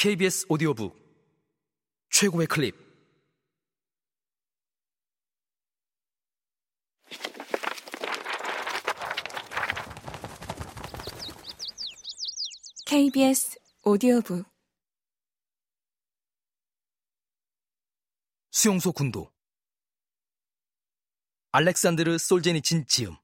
KBS 오디오북 최고의 클립. KBS 오디오북. 수용소 군도. 알렉산드르 솔제니친 지음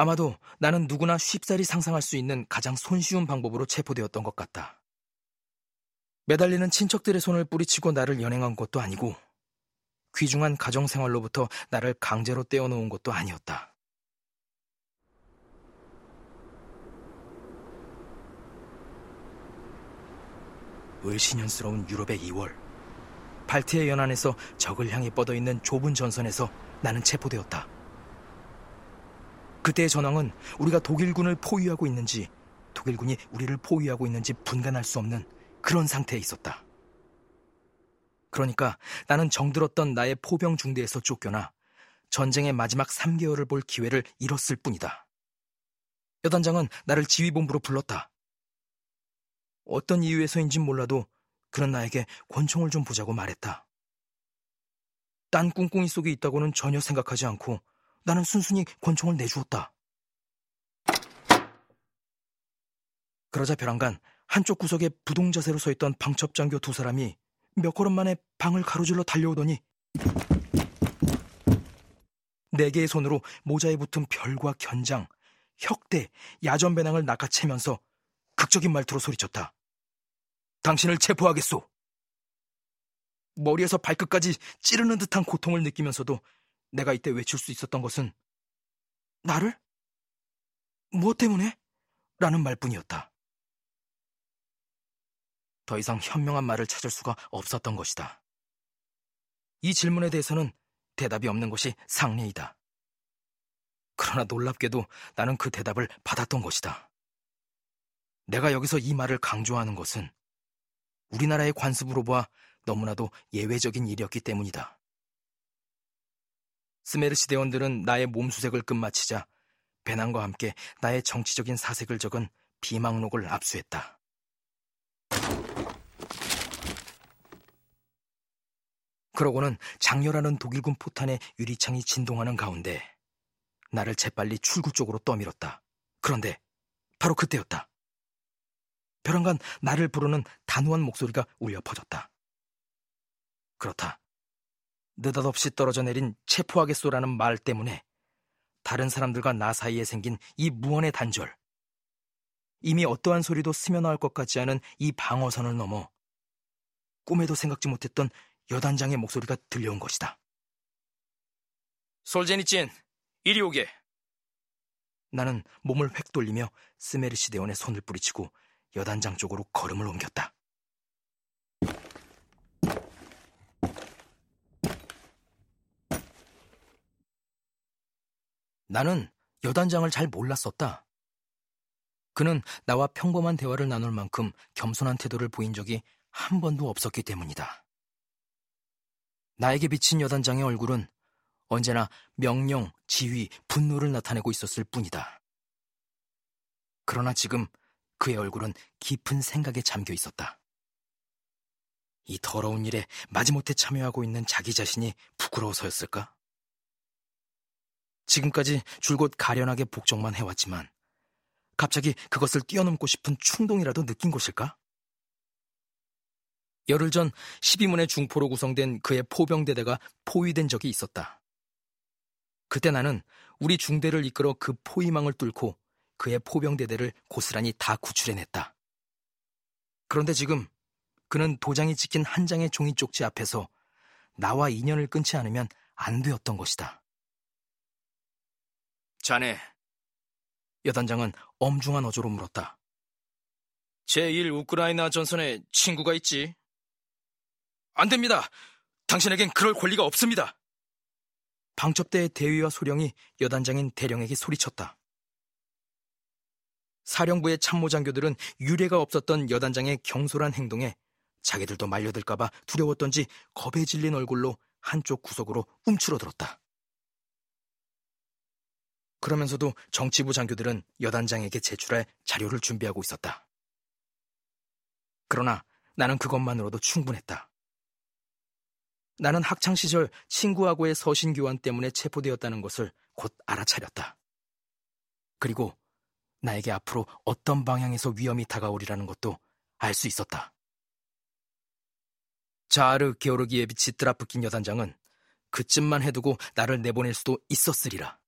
아마도 나는 누구나 쉽사리 상상할 수 있는 가장 손쉬운 방법으로 체포되었던 것 같다. 매달리는 친척들의 손을 뿌리치고 나를 연행한 것도 아니고 귀중한 가정생활로부터 나를 강제로 떼어놓은 것도 아니었다. 을신연스러운 유럽의 2월 발트해 연안에서 적을 향해 뻗어있는 좁은 전선에서 나는 체포되었다. 그때의 전황은 우리가 독일군을 포위하고 있는지 독일군이 우리를 포위하고 있는지 분간할 수 없는 그런 상태에 있었다. 그러니까 나는 정들었던 나의 포병 중대에서 쫓겨나 전쟁의 마지막 3개월을 볼 기회를 잃었을 뿐이다. 여단장은 나를 지휘본부로 불렀다. 어떤 이유에서인진 몰라도 그는 나에게 권총을 좀 보자고 말했다. 딴 꿍꿍이 속에 있다고는 전혀 생각하지 않고 나는 순순히 권총을 내주었다. 그러자 벼랑간 한쪽 구석에 부동 자세로 서 있던 방첩장교 두 사람이 몇 걸음 만에 방을 가로질러 달려오더니 네 개의 손으로 모자에 붙은 별과 견장, 혁대, 야전배낭을 낚아채면서 극적인 말투로 소리쳤다. 당신을 체포하겠소. 머리에서 발끝까지 찌르는 듯한 고통을 느끼면서도 내가 이때 외칠 수 있었던 것은 나를? 무엇 때문에? 라는 말뿐이었다. 더 이상 현명한 말을 찾을 수가 없었던 것이다. 이 질문에 대해서는 대답이 없는 것이 상례이다. 그러나 놀랍게도 나는 그 대답을 받았던 것이다. 내가 여기서 이 말을 강조하는 것은 우리나라의 관습으로 보아 너무나도 예외적인 일이었기 때문이다. 스메르시 대원들은 나의 몸수색을 끝마치자 배낭과 함께 나의 정치적인 사색을 적은 비망록을 압수했다. 그러고는 장렬하는 독일군 포탄의 유리창이 진동하는 가운데 나를 재빨리 출구 쪽으로 떠밀었다. 그런데 바로 그때였다. 벼랑간 나를 부르는 단호한 목소리가 울려 퍼졌다. 그렇다. 느닷없이 떨어져 내린 체포하겠소라는 말 때문에 다른 사람들과 나 사이에 생긴 이 무언의 단절. 이미 어떠한 소리도 스며나올 것 같지 않은 이 방어선을 넘어 꿈에도 생각지 못했던 여단장의 목소리가 들려온 것이다. 솔제니찐, 이리 오게. 나는 몸을 획 돌리며 스메르시 대원의 손을 뿌리치고 여단장 쪽으로 걸음을 옮겼다. 나는 여단장을 잘 몰랐었다. 그는 나와 평범한 대화를 나눌 만큼 겸손한 태도를 보인 적이 한 번도 없었기 때문이다. 나에게 비친 여단장의 얼굴은 언제나 명령, 지휘, 분노를 나타내고 있었을 뿐이다. 그러나 지금 그의 얼굴은 깊은 생각에 잠겨 있었다. 이 더러운 일에 마지못해 참여하고 있는 자기 자신이 부끄러워서였을까? 지금까지 줄곧 가련하게 복종만 해왔지만 갑자기 그것을 뛰어넘고 싶은 충동이라도 느낀 것일까? 열흘 전 12문의 중포로 구성된 그의 포병대대가 포위된 적이 있었다. 그때 나는 우리 중대를 이끌어 그 포위망을 뚫고 그의 포병대대를 고스란히 다 구출해냈다. 그런데 지금 그는 도장이 찍힌 한 장의 종이 쪽지 앞에서 나와 인연을 끊지 않으면 안 되었던 것이다. 자네, 여단장은 엄중한 어조로 물었다. 제1 우크라이나 전선에 친구가 있지? 안 됩니다. 당신에겐 그럴 권리가 없습니다. 방첩대의 대위와 소령이 여단장인 대령에게 소리쳤다. 사령부의 참모장교들은 유례가 없었던 여단장의 경솔한 행동에 자기들도 말려들까봐 두려웠던지 겁에 질린 얼굴로 한쪽 구석으로 움츠러들었다. 그러면서도 정치부 장교들은 여단장에게 제출할 자료를 준비하고 있었다. 그러나 나는 그것만으로도 충분했다. 나는 학창시절 친구하고의 서신교환 때문에 체포되었다는 것을 곧 알아차렸다. 그리고 나에게 앞으로 어떤 방향에서 위험이 다가오리라는 것도 알 수 있었다. 자아르 게오르기에비치 드라프킨 여단장은 그쯤만 해두고 나를 내보낼 수도 있었으리라.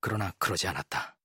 그러나 그러지 않았다.